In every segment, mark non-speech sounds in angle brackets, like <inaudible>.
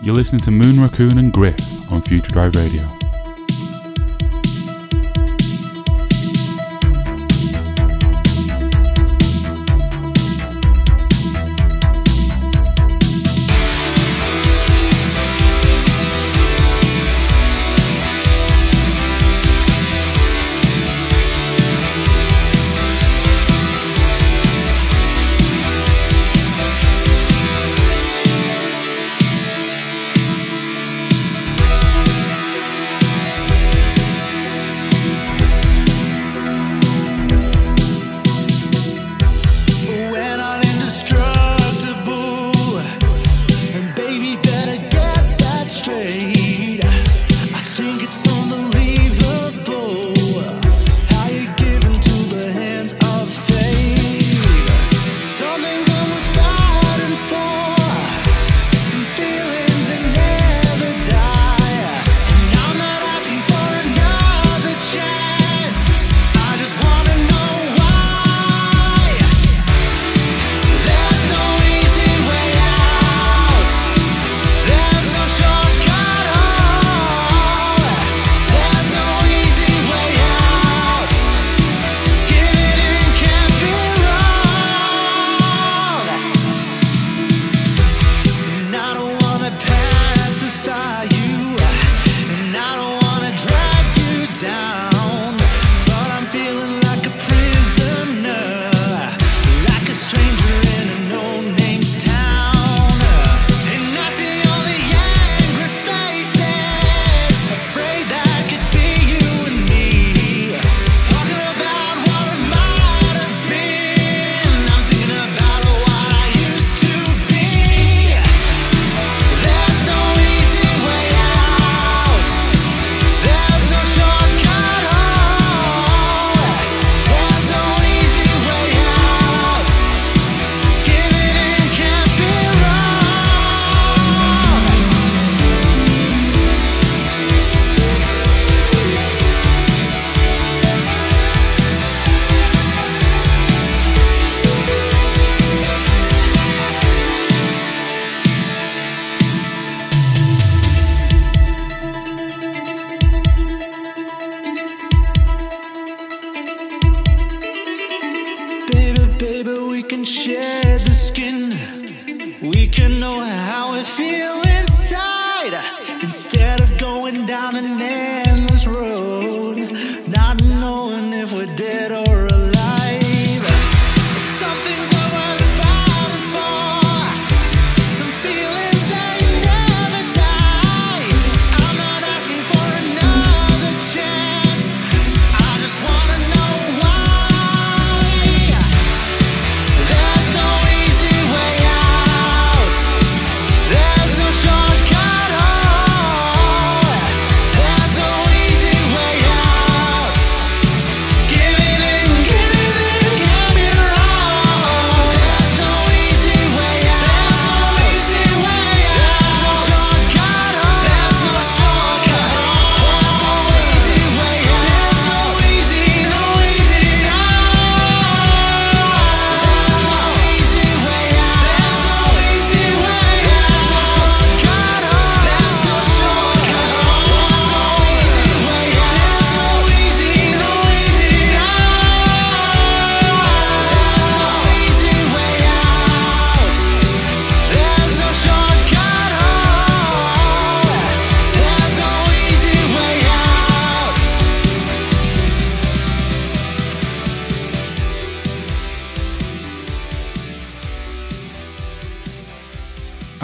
You're listening to Moon Raccoon and Griff on Future Drive Radio.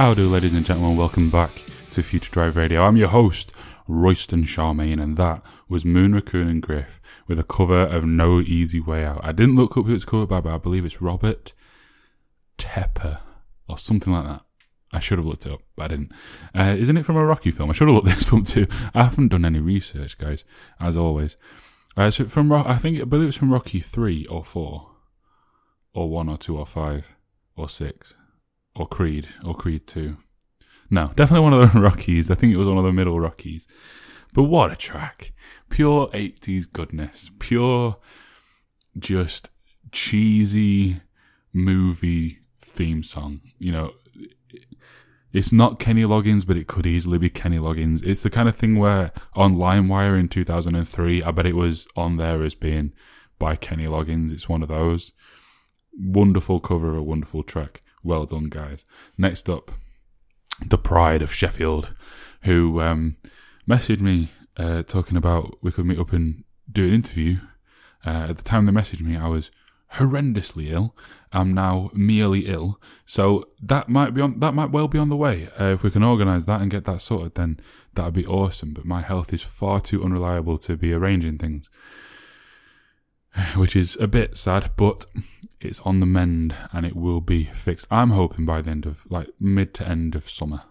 How do, ladies and gentlemen? Welcome back to Future Drive Radio. I'm your host, Royston Charmaine, and that was Moon Raccoon and Griff with a cover of No Easy Way Out. I didn't look up who it's covered by, but I believe it's Robert Tepper or something like that. I should have looked it up, but I didn't. Uh, isn't it from a Rocky film? I should have looked <laughs> this up too. I haven't done any research, guys, as always. Uh, so from Ro- I think I believe it's from Rocky three or four, or one or two or five or six or Creed or Creed 2. No, definitely one of the <laughs> Rockies. I think it was one of the middle Rockies. But what a track. Pure 80s goodness. Pure, just cheesy movie theme song. You know, It's not Kenny Loggins, but it could easily be Kenny Loggins. It's the kind of thing where on LimeWire in 2003, I bet it was on there as being by Kenny Loggins. It's one of those. Wonderful cover of a wonderful track. Well done, guys. Next up, the pride of Sheffield, who um, messaged me uh, talking about we could meet up and do an interview. Uh, at the time they messaged me, I was horrendously ill. I'm now merely ill, so that might be on. That might well be on the way. Uh, if we can organise that and get that sorted, then that'd be awesome. But my health is far too unreliable to be arranging things, <sighs> which is a bit sad. But it's on the mend and it will be fixed. I'm hoping by the end of like mid to end of summer.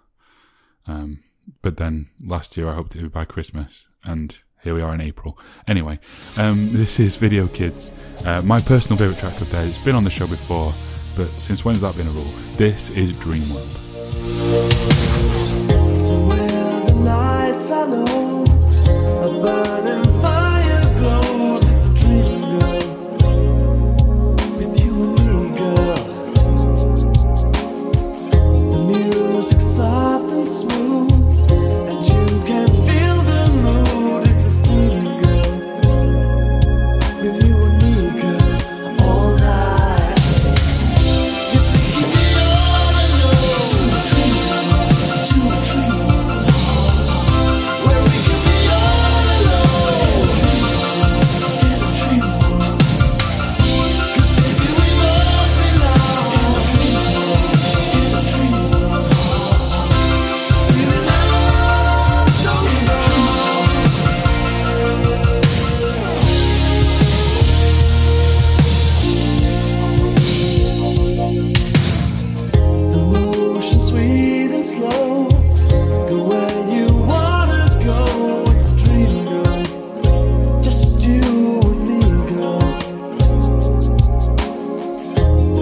Um, but then last year I hoped it would be by Christmas, and here we are in April. Anyway, um, this is Video Kids, uh, my personal favourite track of theirs. It's been on the show before, but since when's that been a rule? This is Dreamworld. So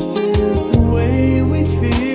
This is the way we feel.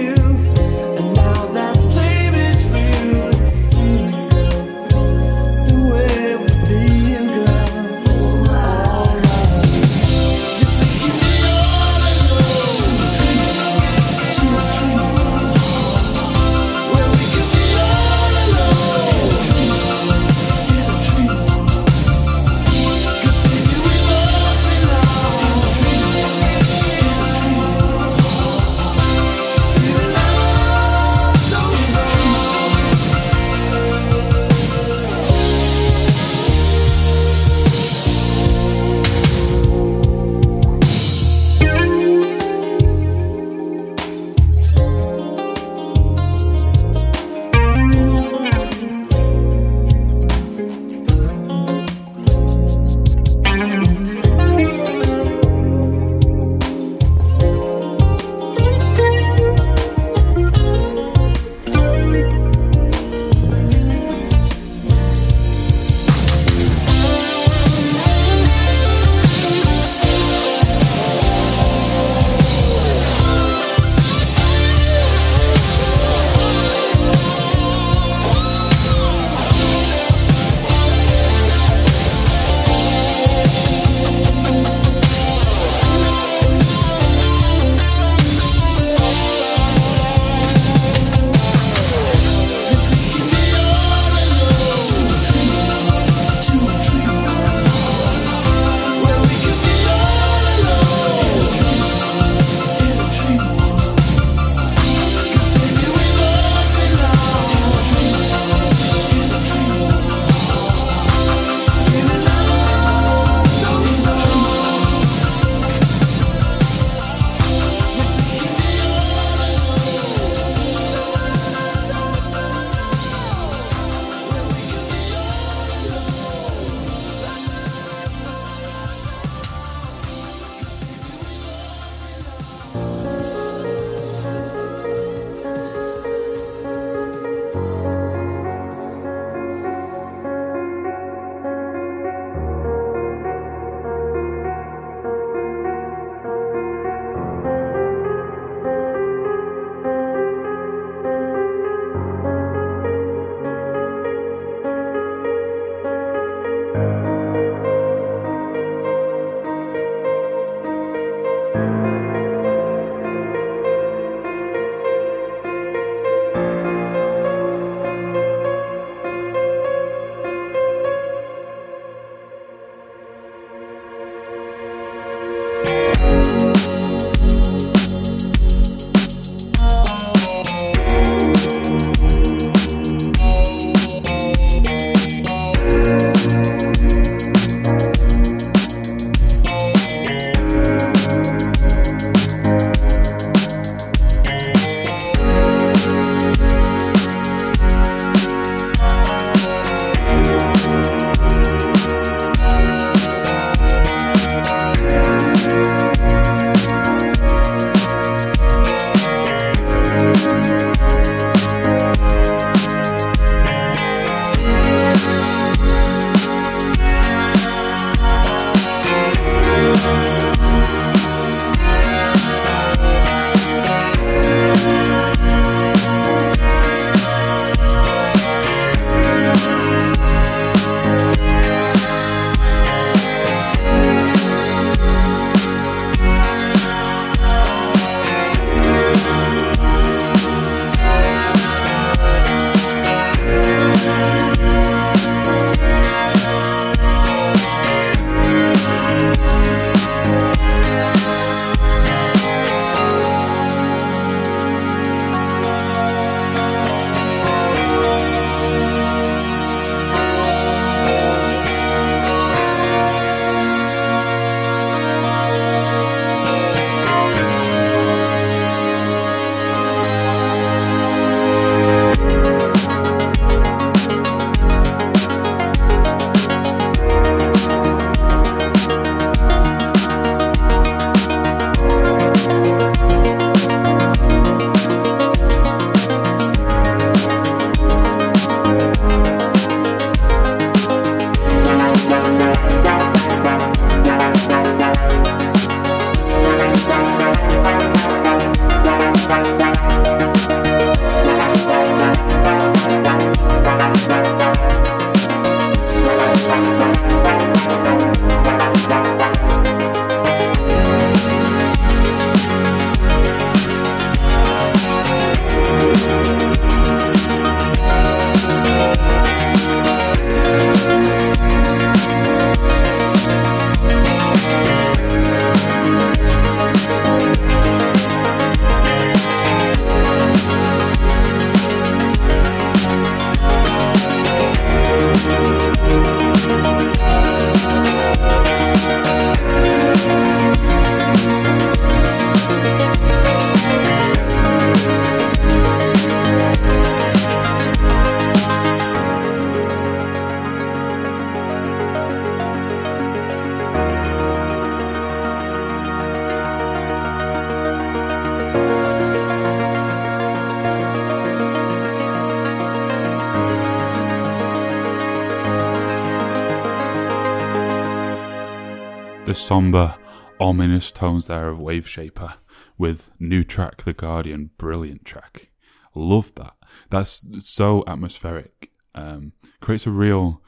Somber, ominous tones there of Wave Shaper with new track The Guardian, brilliant track. Love that. That's so atmospheric. Um, creates a real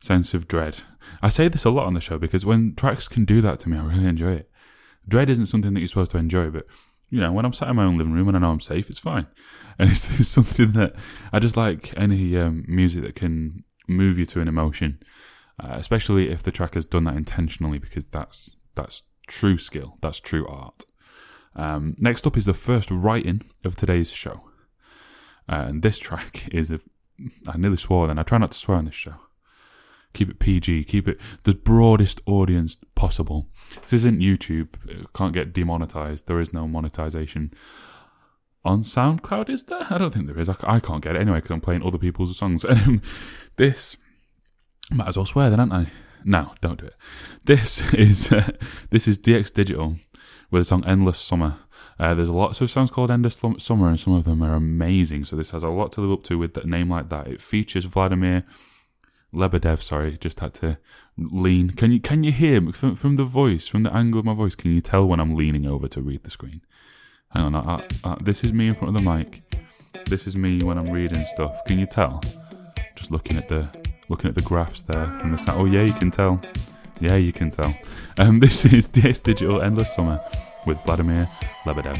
sense of dread. I say this a lot on the show because when tracks can do that to me, I really enjoy it. Dread isn't something that you're supposed to enjoy, but you know, when I'm sat in my own living room and I know I'm safe, it's fine. <laughs> And it's, it's something that I just like any um, music that can move you to an emotion, uh, especially if the track has done that intentionally, because that's that's true skill, that's true art. Um, next up is the first writing of today's show, uh, and this track <laughs> is a. I nearly swore then. I try not to swear on this show. Keep it PG. Keep it the broadest audience possible. This isn't YouTube. It can't get demonetized. There is no monetization on SoundCloud. Is there? I don't think there is. I, I can't get it anyway because I'm playing other people's songs. <laughs> This might as well swear then, aren't I? No, don't do it. This <laughs> is uh, this is DX Digital with the song "Endless Summer." Uh, there's lots of songs called Endless Summer, and some of them are amazing. So this has a lot to live up to with that name like that. It features Vladimir Lebedev. Sorry, just had to lean. Can you can you hear from, from the voice, from the angle of my voice? Can you tell when I'm leaning over to read the screen? Hang on, I, I, I, this is me in front of the mic. This is me when I'm reading stuff. Can you tell? Just looking at the looking at the graphs there from the side. Oh yeah, you can tell. Yeah, you can tell. Um, <laughs> this is DS Digital Endless Summer with Vladimir Lebedev.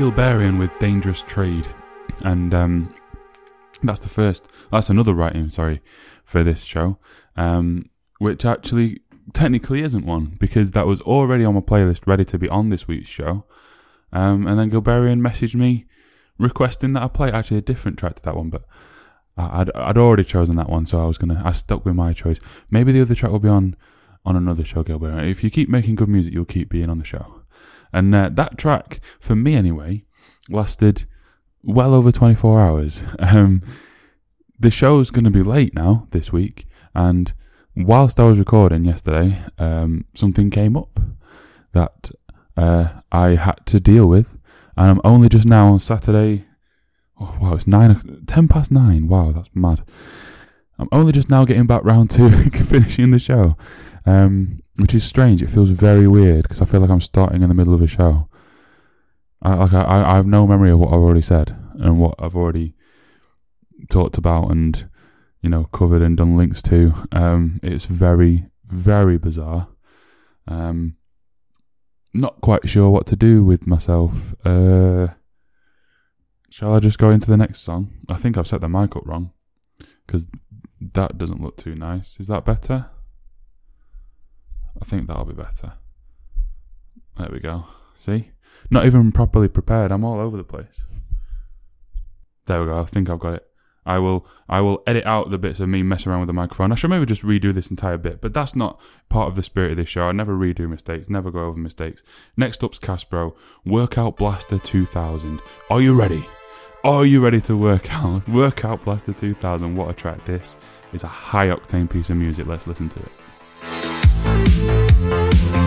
Gilberian with Dangerous Trade. And um, that's the first, that's another writing, sorry, for this show, um, which actually technically isn't one because that was already on my playlist ready to be on this week's show. Um, and then Gilberian messaged me requesting that I play actually a different track to that one, but I'd, I'd already chosen that one, so I was gonna, I stuck with my choice. Maybe the other track will be on, on another show, Gilberian. If you keep making good music, you'll keep being on the show. And uh, that track, for me anyway, lasted well over 24 hours. <laughs> Um, the show's going to be late now this week, and whilst I was recording yesterday, um, something came up that uh, I had to deal with, and I'm only just now on Saturday. Oh, wow, it's nine, ten past nine. Wow, that's mad. I'm only just now getting back round to <laughs> finishing the show, um, which is strange. It feels very weird because I feel like I'm starting in the middle of a show. I, like I, I have no memory of what I've already said and what I've already talked about and you know covered and done links to. Um, it's very very bizarre. Um, not quite sure what to do with myself. Uh, shall I just go into the next song? I think I've set the mic up wrong because that doesn't look too nice. Is that better? I think that'll be better. There we go. See? Not even properly prepared. I'm all over the place. There we go. I think I've got it. I will I will edit out the bits of me messing around with the microphone. I should maybe just redo this entire bit, but that's not part of the spirit of this show. I never redo mistakes, never go over mistakes. Next up's Caspro, Workout Blaster 2000. Are you ready? Are you ready to work out? <laughs> Workout Blaster 2000. What a track this is a high octane piece of music. Let's listen to it. Workout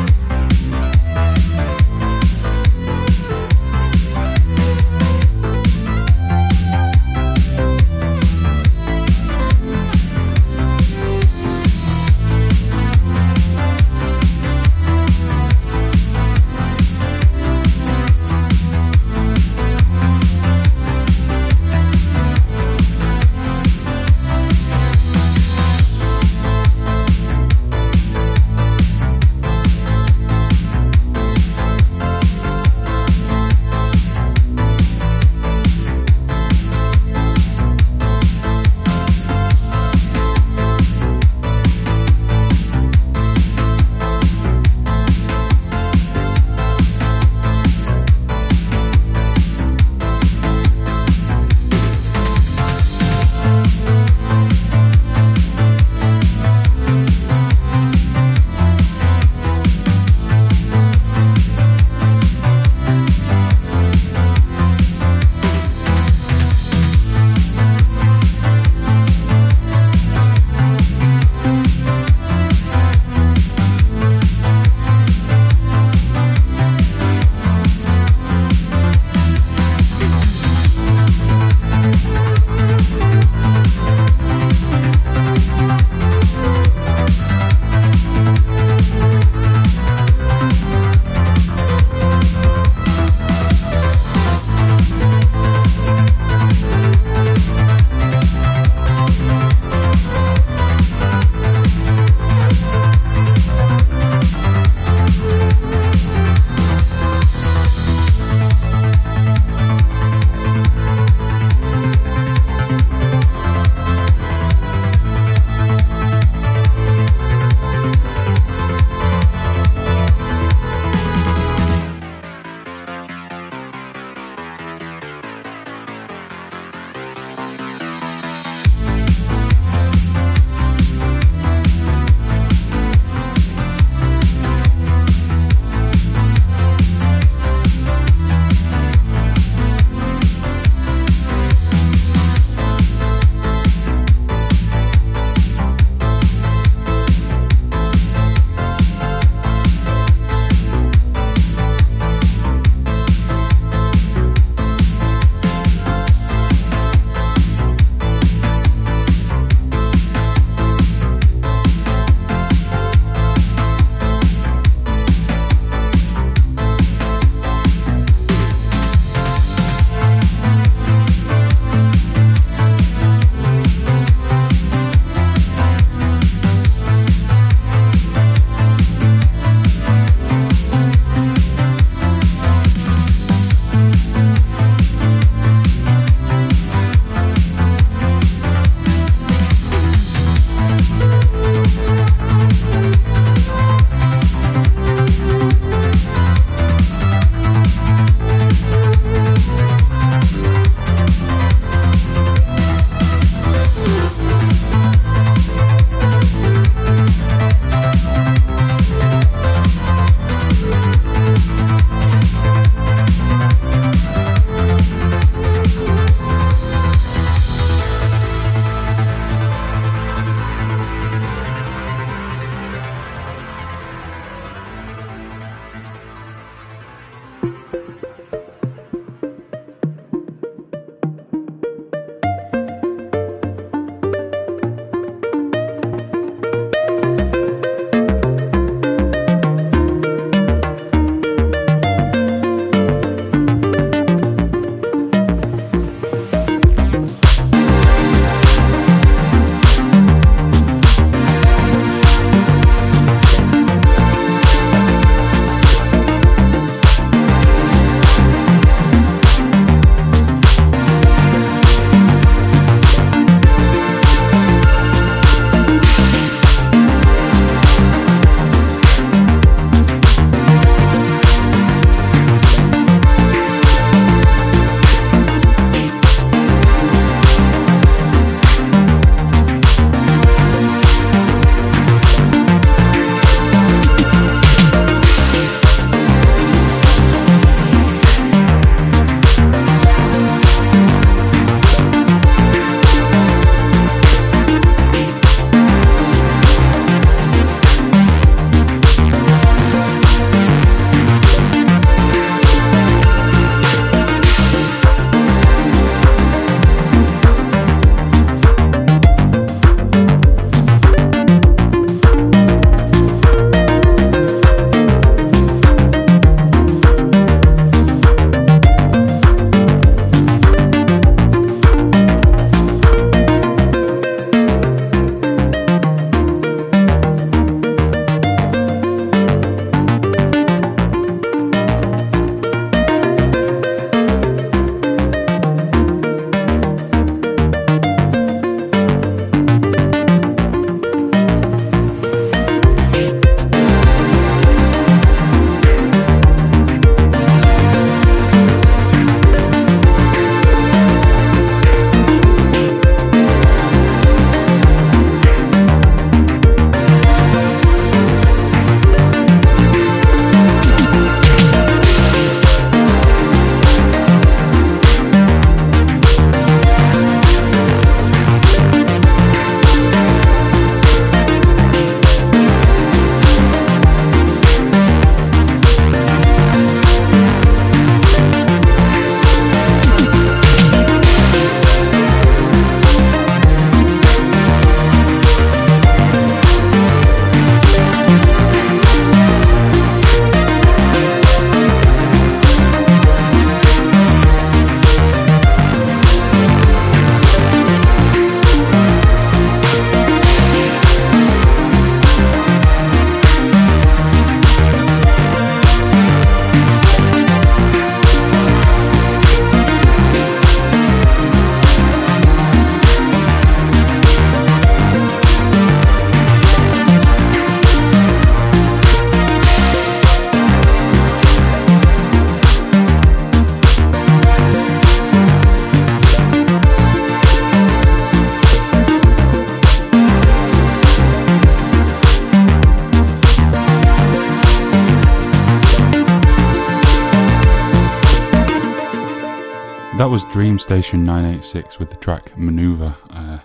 Dream Station 986 with the track Maneuver, uh,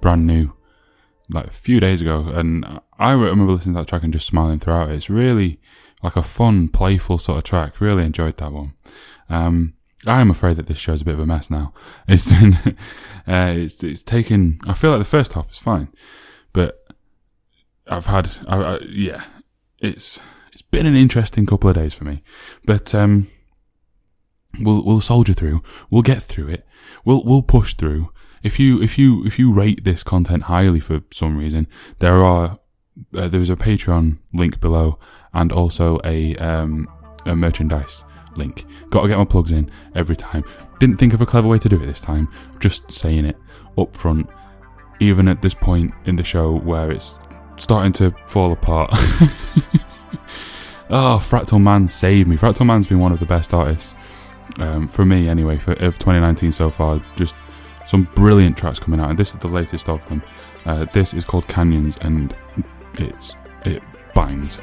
brand new, like a few days ago. And I remember listening to that track and just smiling throughout it. It's really like a fun, playful sort of track. Really enjoyed that one. Um, I am afraid that this show's a bit of a mess now. <laughs> It's, uh, it's, it's taken, I feel like the first half is fine, but I've had, I, I, yeah, it's, it's been an interesting couple of days for me, but, um, we'll we'll soldier through. We'll get through it. We'll we'll push through. If you if you if you rate this content highly for some reason, there are uh, there is a Patreon link below and also a um a merchandise link. Got to get my plugs in every time. Didn't think of a clever way to do it this time. Just saying it up front, even at this point in the show where it's starting to fall apart. oh, <laughs> Fractal Man saved me. Fractal Man's been one of the best artists um, for me anyway, for, of 2019 so far. Just some brilliant tracks coming out, and this is the latest of them. Uh, this is called Canyons, and it's it bangs.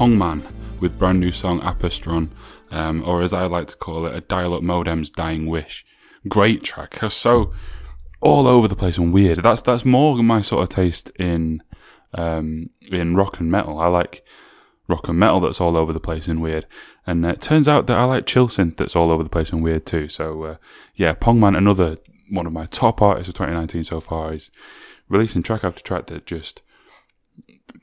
Pongman with brand new song Apastron, um, or as I like to call it, a dial-up modem's dying wish. Great track. So all over the place and weird. That's that's more my sort of taste in um, in rock and metal. I like rock and metal that's all over the place and weird. And uh, it turns out that I like chill synth that's all over the place and weird too. So uh, yeah, Pongman, another one of my top artists of 2019 so far, is releasing track after track that just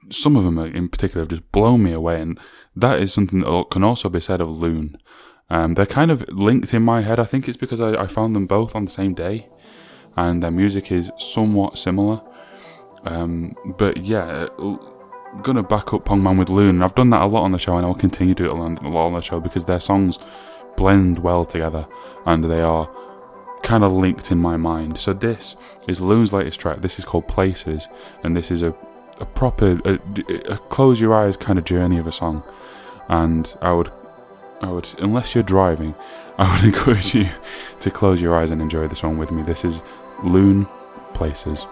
some of them in particular have just blown me away, and that is something that can also be said of Loon. Um, they're kind of linked in my head. I think it's because I, I found them both on the same day, and their music is somewhat similar. Um, but yeah, gonna back up Pongman with Loon. And I've done that a lot on the show, and I'll continue to do it a lot on the show because their songs blend well together, and they are kind of linked in my mind. So this is Loon's latest track. This is called Places, and this is a a proper a, a close your eyes kind of journey of a song. And I would, I would, unless you're driving, <laughs> I would encourage you to close your eyes and enjoy this one with me. This is Loon Places.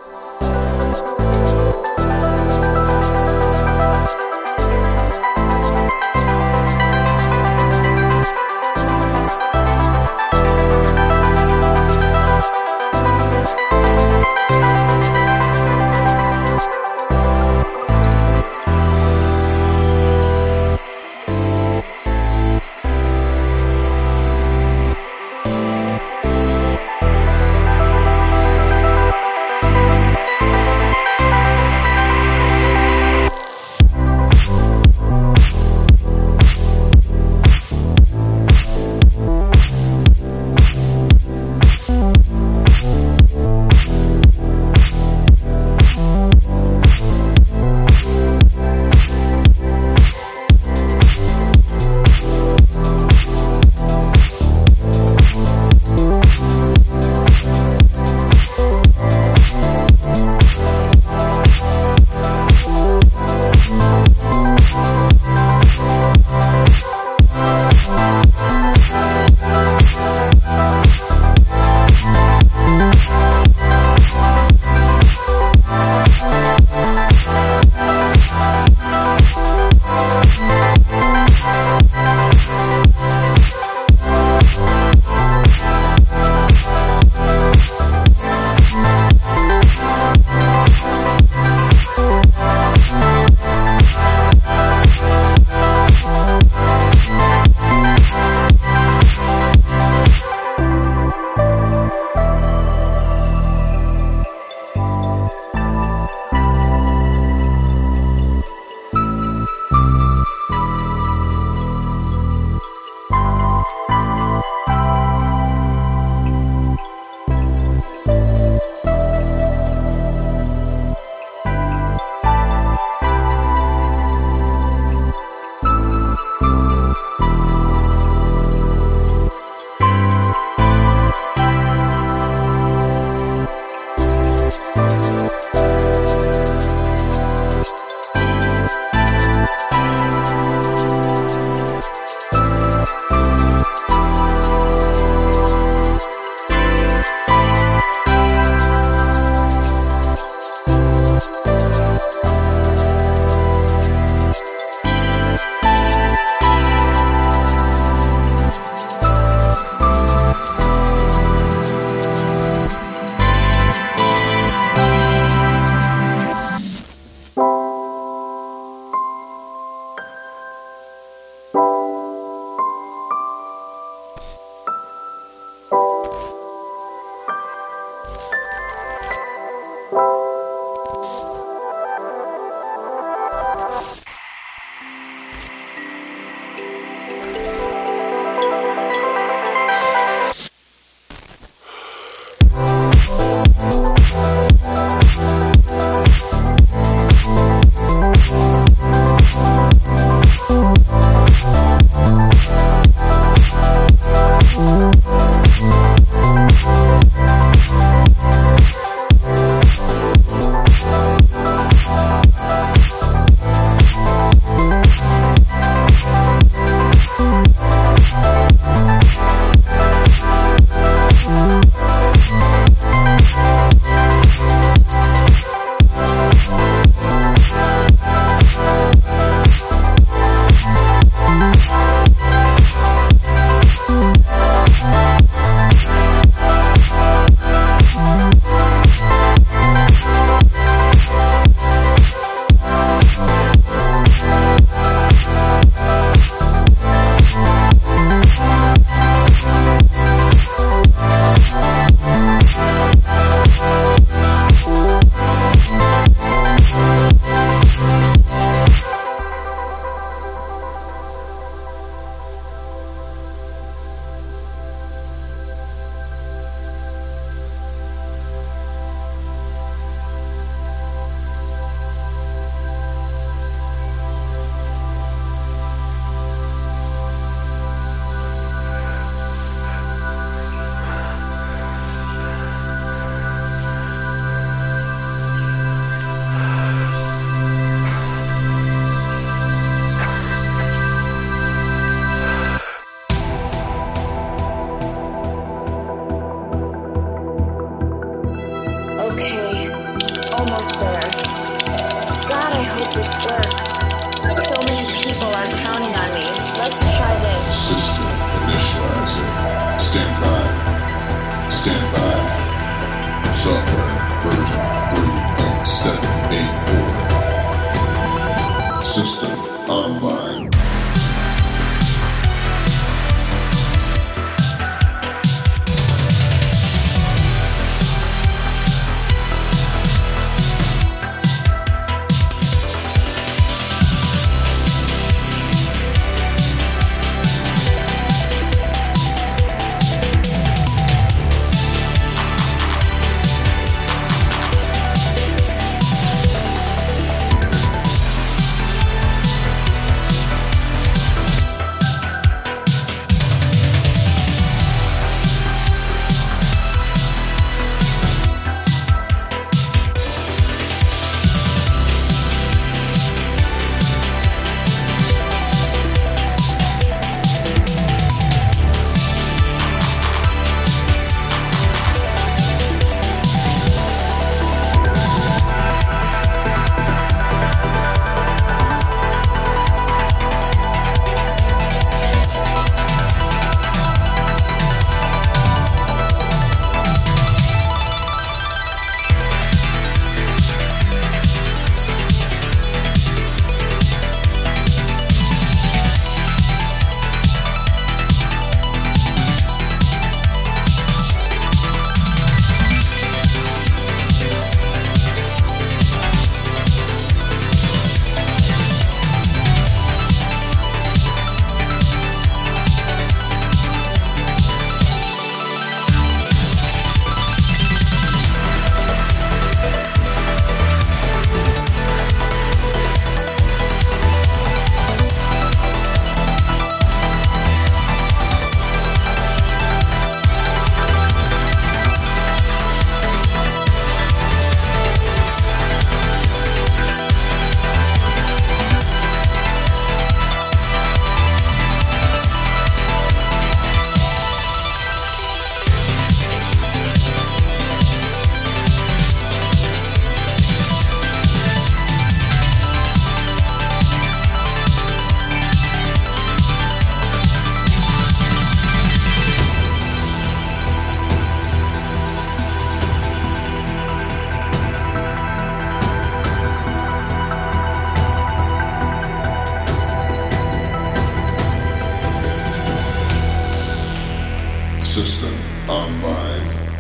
System online.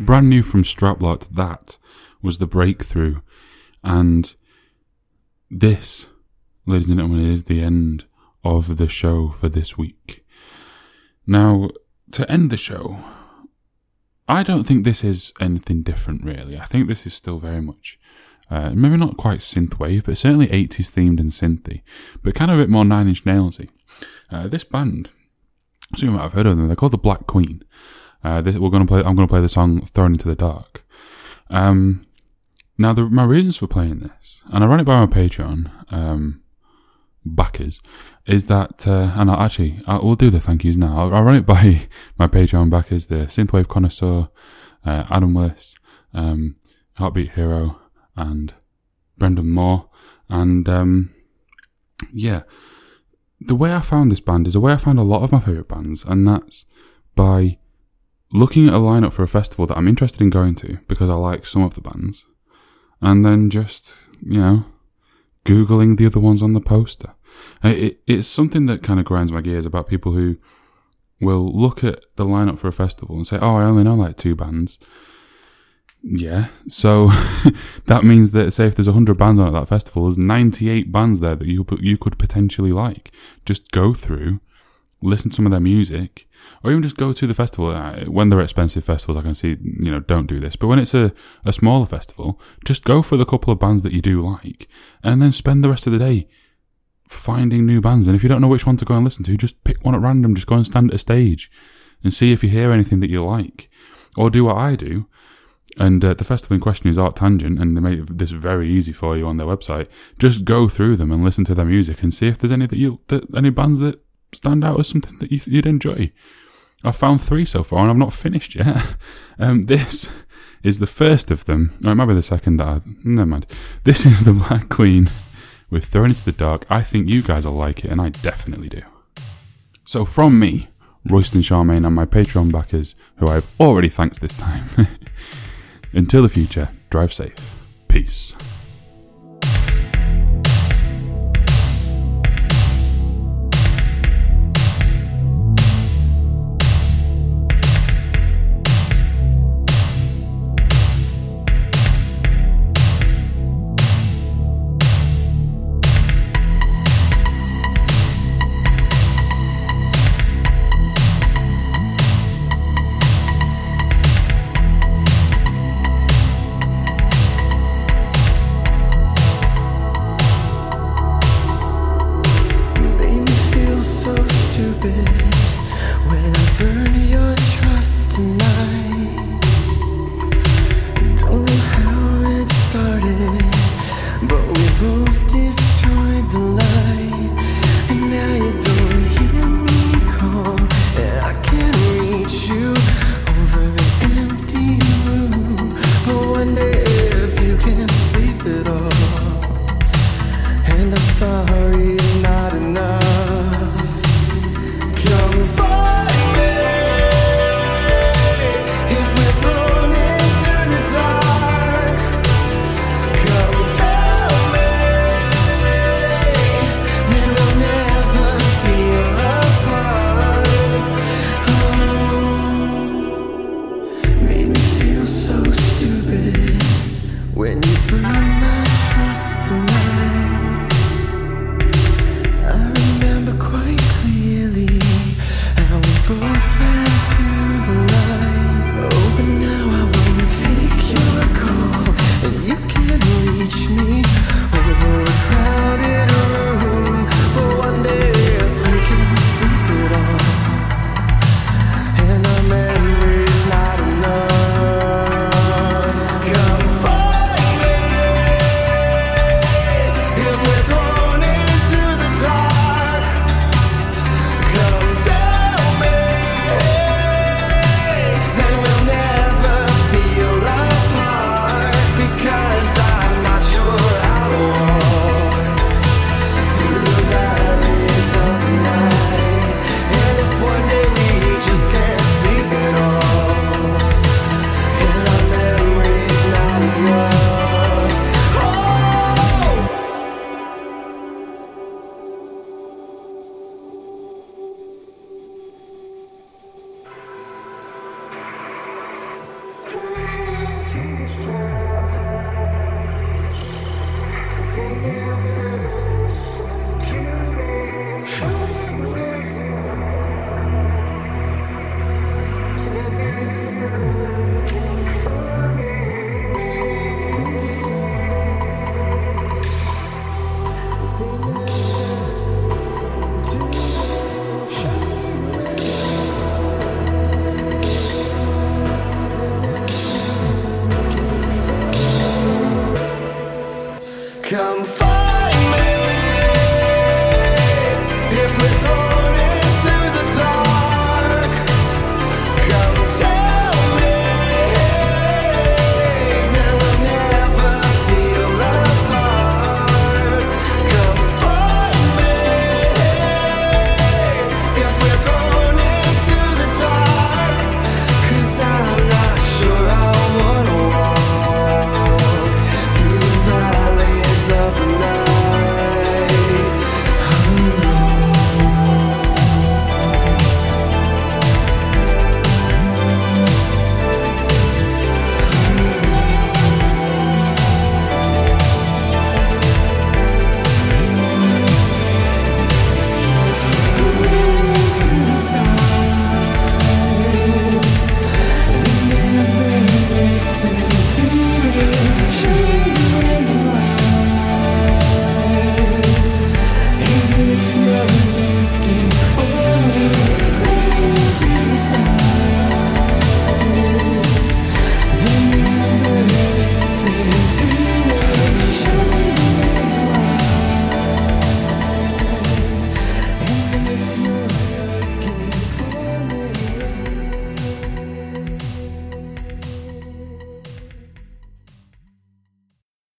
brand new from Straplot, that was the breakthrough. And this, ladies and gentlemen, is the end of the show for this week. Now, to end the show, I don't think this is anything different, really. I think this is still very much, uh, maybe not quite synthwave, but certainly 80s themed and synthy, but kind of a bit more Nine Inch Nailsy. Uh, this band, of you might have heard of them. They're called the Black Queen. Uh, this, we're going to play. I'm going to play the song "Thrown into the Dark." Um, now, the, my reasons for playing this, and I run it by my Patreon um, backers, is that, uh, and I'll actually, I, we'll do the thank yous now. I'll run it by <laughs> my Patreon backers: the Synthwave Connoisseur, uh, Adam Willis, um, Heartbeat Hero, and Brendan Moore, and um, yeah the way I found this band is the way I found a lot of my favourite bands, and that's by looking at a lineup for a festival that I'm interested in going to because I like some of the bands, and then just, you know, Googling the other ones on the poster. Uh, It, it's something that kind of grinds my gears about people who will look at the lineup for a festival and say, oh, I only know like two bands. Yeah. So <laughs> that means that say if there's 100 bands on at that festival, there's 98 bands there that you you could potentially like. Just go through, listen to some of their music, or even just go to the festival. Uh, When they're expensive festivals, I can see, you know, don't do this. But when it's a, a smaller festival, just go for the couple of bands that you do like, and then spend the rest of the day finding new bands. And if you don't know which one to go and listen to, just pick one at random. Just go and stand at a stage and see if you hear anything that you like. Or do what I do. And uh, the festival in question is ArcTanGent, and they make this very easy for you on their website. Just go through them and listen to their music and see if there's any that you that any bands that stand out as something that you, you'd enjoy. I've found three so far, and I've not finished yet. <laughs> um, this is the first of them. Or it might be the second that I. Never mind. This is the Black Queen with Thrown Into the Dark. I think you guys will like it, and I definitely do. So from me, Royston Charmaine, and my Patreon backers, who I've already thanked this time. <laughs> Until the future, drive safe. Peace.